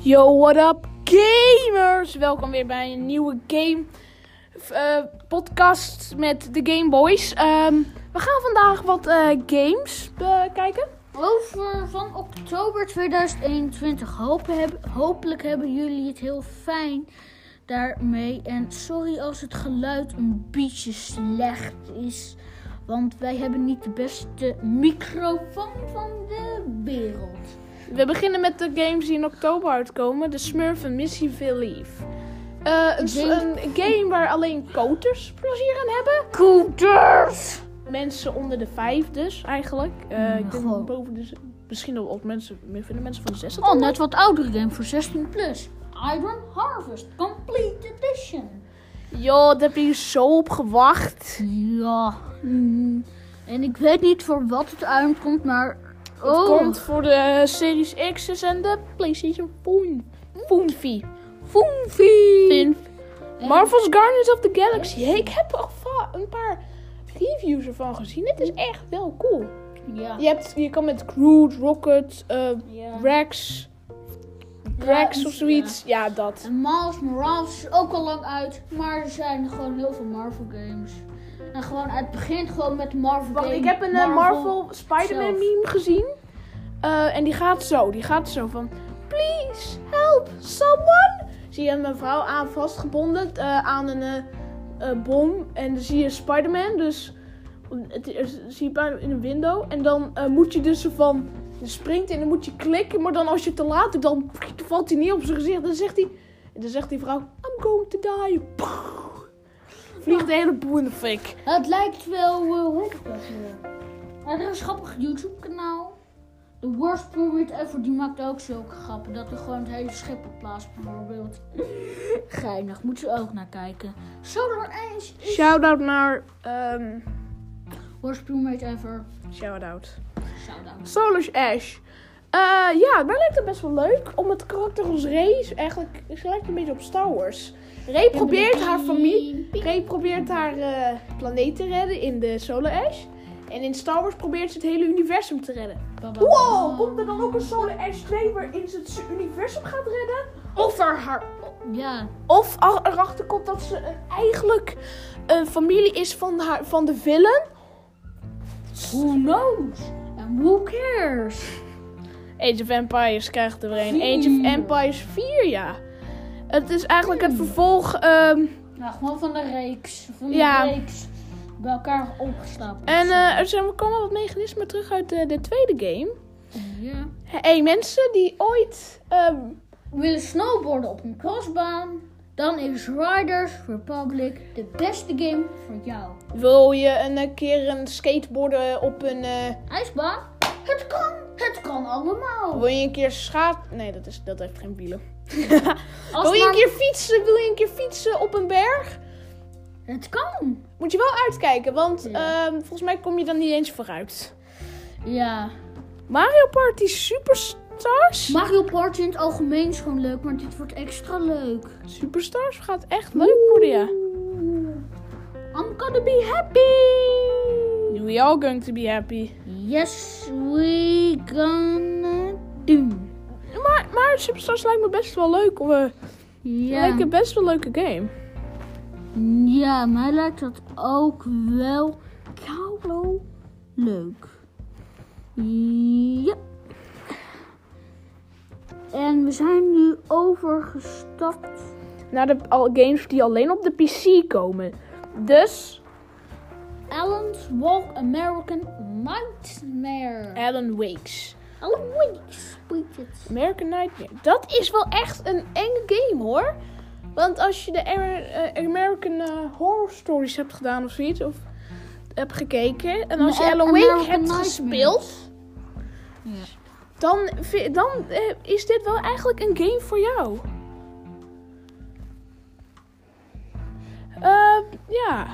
Yo, what up, gamers? Welkom weer bij een nieuwe game eh, podcast met de Game Boys. Ehm, we gaan vandaag wat eh, games bekijken. Over van oktober 2021. Hopen heb- hopelijk hebben jullie het heel fijn daarmee. En sorry als het geluid een beetje slecht is. Want wij hebben niet de beste microfoon van de wereld. We beginnen met de games die in oktober uitkomen. De Smurf en Missy Believe. Eh het is Game- een game waar alleen koters plezier aan hebben. Cooters! Mensen onder de vijf dus, eigenlijk. Eh ik denk boven de... Misschien wel op mensen, vinden mensen van de zes. het Oh, al net wat oudere game voor 16 plus. Iron Harvest Complete Edition. Yo, daar heb je zo op gewacht. Ja. mm. En ik weet niet voor wat het uitkomt, maar... Het Oh, komt voor de Series X's en de PlayStation 4. Foonfie. Foonfie. Marvel's Guardians of the Galaxy. Hey, ik heb al een paar reviews ervan gezien. Het is echt wel cool. Ja. Je, hebt, je kan met Groot, Rocket, eh, ja. Rex, Rex of zoiets. Ja, dat. En Miles Morales is ook al lang uit, maar er zijn gewoon heel veel Marvel games. En gewoon, het begint gewoon met Marvel Wacht, ik heb een eh, Marvel Spider-Man zelf. meme gezien. Eh, en die gaat zo. Die gaat zo van... Please help someone. Zie je een mevrouw aan vastgebonden eh, aan een bom. En dan zie je Spider-Man. Dus het, is- zie je in een window. En dan moet je dus van... Je springt en dan moet je klikken. Maar dan als je te laat doet, dan valt hij neer op zijn gezicht. En dan zegt hij... En dan zegt die vrouw... I'm going to die. Vliegt de hele boel in de fik. Het lijkt wel, eh, hoe heet dat er is een grappig YouTube kanaal. The Worst Pyramid Ever, die maakt ook zulke grappen. Dat er gewoon het hele schip op plaats bijvoorbeeld. Geinig, moet je ook naar kijken. Ash is Shout-out naar... ehm Worst Pyramid Ever. Shout-out. Shout-out. Ash. Eh, ja, mij lijkt het best wel leuk. Om het karakter als Ray, eigenlijk, het lijkt een beetje op Star Wars. Ray probeert haar familie, Ray probeert haar eh, planeet te redden in de Solar Ash. En in Star Wars probeert ze het hele universum te redden. Wow, komt er dan ook een Solar Ash 2 waarin ze het universum gaat redden? Of er haar Ja, of er- erachter komt dat ze eigenlijk een familie is van, haar, van de villain. who knows? And who cares? Age of Empires krijgt er weer een. Age of Empires 4, ja. Het is eigenlijk het vervolg. ehm, Nou, gewoon van de reeks. Van de Ja. reeks. Bij elkaar opgestapeld. en eh, er zijn, er komen wat mechanismen terug uit de, de tweede game. ja. Hey, mensen die ooit. ehm, willen snowboarden op een crossbaan, dan is Riders Republic de beste game voor jou. wil je een eh, keer een skateboarden op een. eh, IJsbaan? Het kan, het kan allemaal. wil je een keer schaat. Nee, dat, is, dat heeft geen wielen. Wil je een keer fietsen? Wil je een keer fietsen op een berg? Het kan. Moet je wel uitkijken, want Ja. ehm, volgens mij kom je dan niet eens vooruit. Ja. Mario Party Superstars? Mario Party in het algemeen is gewoon leuk, maar dit wordt extra leuk. Superstars gaat echt leuk worden, ja. I'm gonna be happy. We all going to be happy. Yes, we gonna do. Maar, maar Superstars lijkt me best wel leuk. Of, eh, Ja. Lijkt me best wel een leuke game. Ja, mij lijkt dat ook wel koulo leuk. Ja. En we zijn nu overgestapt. Naar de games die alleen op de PC komen. Dus, Alan's Walk American Nightmare. Alan Wakes. Alan Wakes. American Nightmare. Dat is wel echt een enge game hoor. Want als je de eh, American eh, Horror Stories hebt gedaan of zoiets. Of hebt gekeken. En als je Alan Wake hebt gespeeld. Ja. Dan, dan eh, is dit wel eigenlijk een game voor jou. Ja.